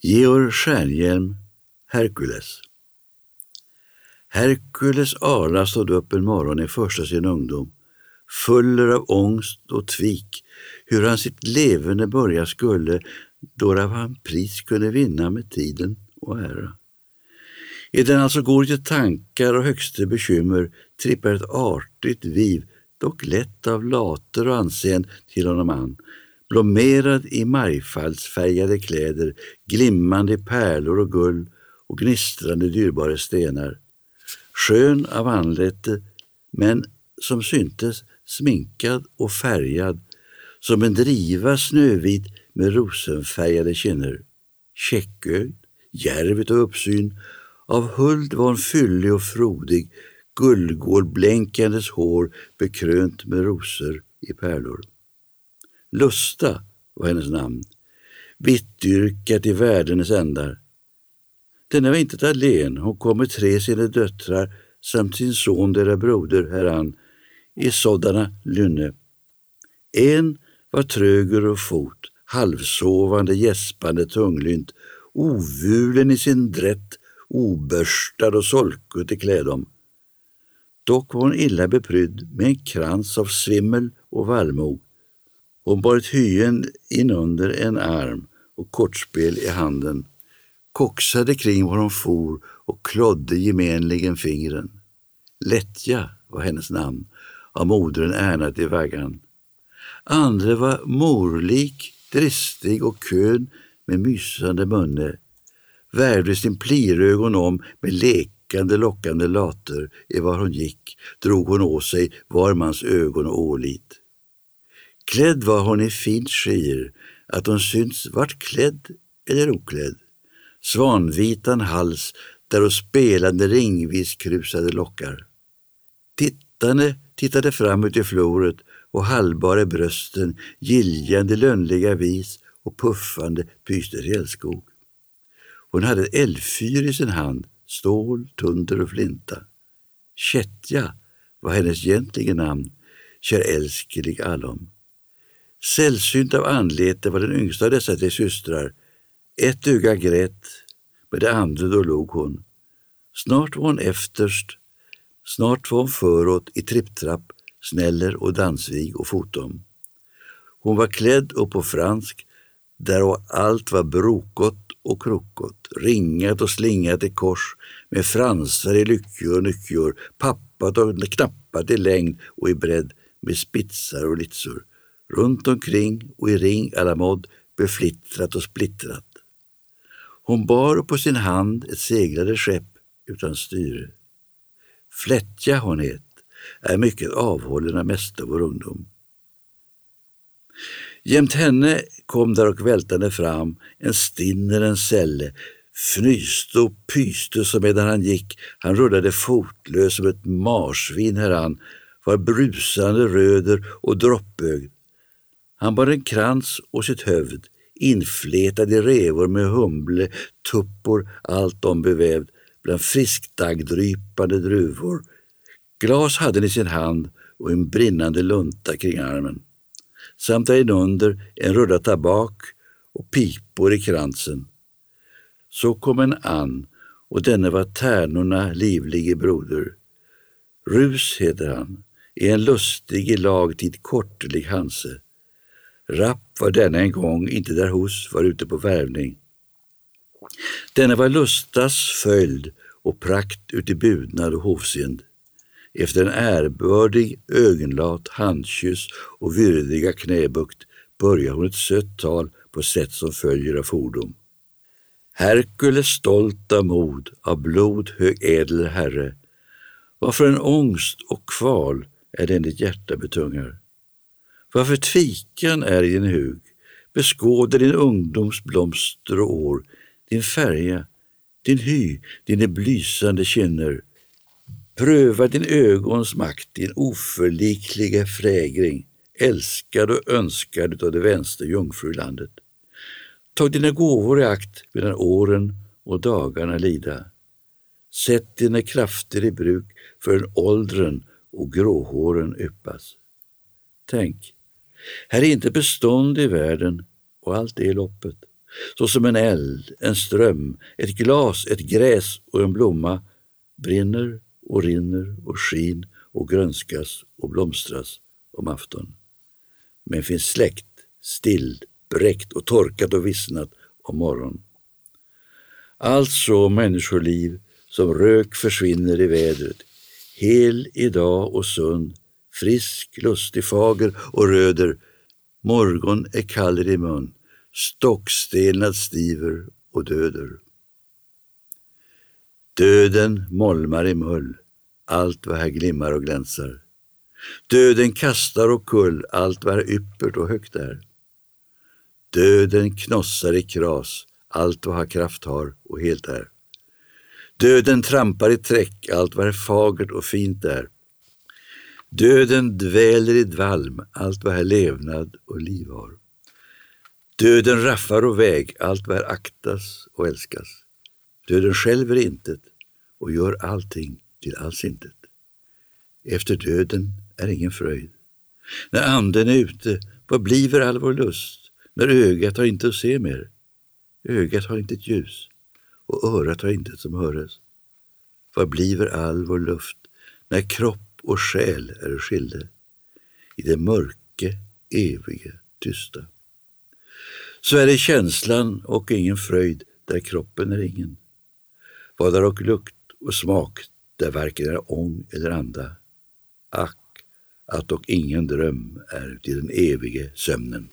Georg Stjärnhjelm, Herkules. Herkules Arla stod upp en morgon i första sin ungdom, fuller av ångest och tvik, hur han sitt levande börja skulle, då han pris kunde vinna med tiden och ära. I den alltså går till tankar och högste bekymmer trippar ett artigt viv, dock lätt av later och anseende till honom an, blommerad i majfallsfärgade kläder, glimmande i pärlor och guld och gnistrande dyrbara stenar. Skön av anlete, men som syntes sminkad och färgad, som en driva snövit med rosenfärgade kinner. Käckögd, djärvt och uppsyn, av huld var hon fyllig och frodig, guldgålblänkandes hår bekrönt med rosor i pärlor. Lusta var hennes namn, vittyrkat i världens ändar. Denna var inte allén, hon kom med tre sina döttrar samt sin son, deras broder, herran, i sådana lynne. En var tröger och fot, halvsovande, gäspande, tunglynt, ovulen i sin drätt, obörstad och solkut i klädom. Dock var hon illa beprydd med en krans av svimmel och vallmog. Hon bar ett hyen inunder en arm och kortspel i handen, koxade kring var hon for och klodde gemenligen fingren. Lättja var hennes namn, av modern ärnat i vaggan. Andre var morlik, dristig och kön med mysande munne, värvde sin plirögon om med lekande lockande later i var hon gick, drog hon å sig var mans ögon och ålit. Klädd var hon i fint skir, att hon syns vart klädd eller oklädd. Svanvitan hals där och spelande ringvis krusade lockar. Tittande tittade fram ut i floret och halvbara brösten, giljande lönnliga vis och puffande pyste fjällskog. Hon hade ett eldfyr i sin hand, stål, tunder och flinta. Kättja var hennes egentliga namn, kär älskelig allom. Sällsynt av anlete var den yngsta av dessa tre systrar. Ett öga grät, med det andra då log hon. Snart var hon efterst, snart var hon föråt i tripptrapp, snäller och dansvig och fotom. Hon var klädd upp på fransk, där allt var brokott och krokott, ringat och slingat i kors med fransar i lyckor och nyckor, pappat och knappat i längd och i bredd med spitsar och litsor runt omkring och i ring Alamod beflittrat och splittrat. Hon bar på sin hand ett seglade skepp utan styre. Flättja hon het, är mycket avhållen av mesta vår ungdom. Jämt henne kom där och vältande fram en stinner en sälle, fnyste och pyste som medan han gick, han rullade fotlös som ett marsvin heran, var brusande röder och droppögd, han bar en krans och sitt hövd, infletad i revor med humle, tuppor, allt ombevävd bland friskdaggdrypande druvor. Glas hade han i sin hand och en brinnande lunta kring armen. Samt där under en rulla tabak och pipor i kransen. Så kom en an och denne var tärnorna livlige broder. Rus heter han, är en lustig i lagtid kortlig Hanse. Rapp var denna en gång inte där hos, var ute på värvning. Denna var Lustas följd och prakt uti budnad och hovsynd. Efter en ärbördig, ögonlat handkyss och vyrdiga knäbukt börjar hon ett sött tal på sätt som följer av fordom. Herkules stolta mod, av blod hög ädel herre, varför en ångst och kval är den ditt hjärta betungar. Varför tviken är i din hug, beskåda din ungdoms blomster och år, din färja, din hy, dina blysande kinner. Pröva din ögons makt, din oförlikliga frägring, älskad och önskad av det vänstra jungfrulandet. Tag dina gåvor i akt medan åren och dagarna lida. Sätt dina krafter i bruk förrän åldern och gråhåren yppas. Tänk, här är inte bestånd i världen och allt är i loppet. såsom en eld, en ström, ett glas, ett gräs och en blomma, brinner och rinner och skin och grönskas och blomstras om afton. Men finns släckt, still, bräckt och torkat och vissnat om morgon. Alltså människoliv som rök försvinner i vädret, hel idag och sund, frisk, lustig, fager och röder, morgon är kall i mun, stockstelnad stiver och döder. Döden molmar i mull, allt vad här glimmar och glänsar. Döden kastar och kull allt vad här yppert och högt är. Döden knossar i kras, allt vad här kraft har och helt är. Döden trampar i träck, allt vad här fagert och fint är. Döden dväler i dvalm, allt vad här levnad och liv har. Döden raffar och väg, allt vad här aktas och älskas. Döden själv är intet och gör allting till alls intet. Efter döden är ingen fröjd. När anden är ute, vad bliver all vår lust? När ögat har inte att se mer. Ögat har inte ett ljus och örat har inte ett som höres. Vad bliver all vår luft när kropp och själ är skilde i det mörke, evige, tysta. Så är det känslan och ingen fröjd där kroppen är ingen. Vad är och lukt och smak där varken är ång eller anda. Ack, att och ingen dröm är uti den evige sömnen.